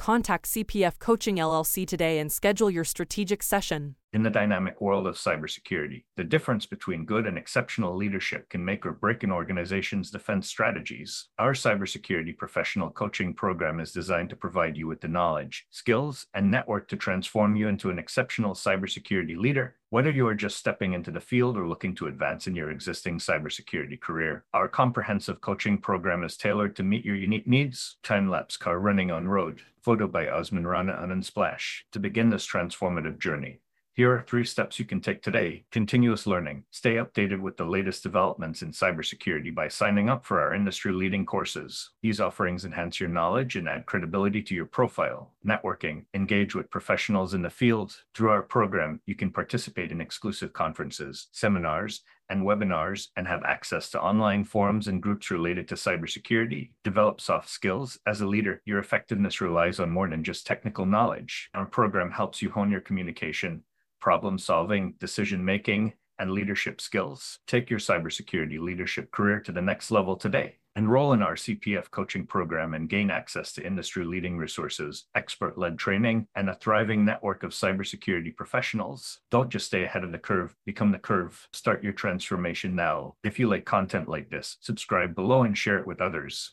Contact CPF Coaching LLC today and schedule your strategic session. In the dynamic world of cybersecurity, the difference between good and exceptional leadership can make or break an organization's defense strategies. Our cybersecurity professional coaching program is designed to provide you with the knowledge, skills, and network to transform you into an exceptional cybersecurity leader. Whether you are just stepping into the field or looking to advance in your existing cybersecurity career, our comprehensive coaching program is tailored to meet your unique needs. Time lapse car running on road, photo by Osman Rana and Unsplash to begin this transformative journey. Here are three steps you can take today. Continuous learning. Stay updated with the latest developments in cybersecurity by signing up for our industry leading courses. These offerings enhance your knowledge and add credibility to your profile. Networking. Engage with professionals in the field. Through our program, you can participate in exclusive conferences, seminars, and webinars and have access to online forums and groups related to cybersecurity. Develop soft skills. As a leader, your effectiveness relies on more than just technical knowledge. Our program helps you hone your communication, problem solving, decision making, and leadership skills. Take your cybersecurity leadership career to the next level today. Enroll in our CPF coaching program and gain access to industry leading resources, expert led training, and a thriving network of cybersecurity professionals. Don't just stay ahead of the curve, become the curve. Start your transformation now. If you like content like this, subscribe below and share it with others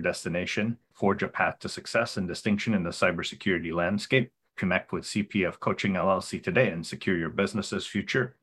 destination. Forge a path to success and distinction in the cybersecurity landscape. Connect with CPF Coaching LLC today and secure your business's future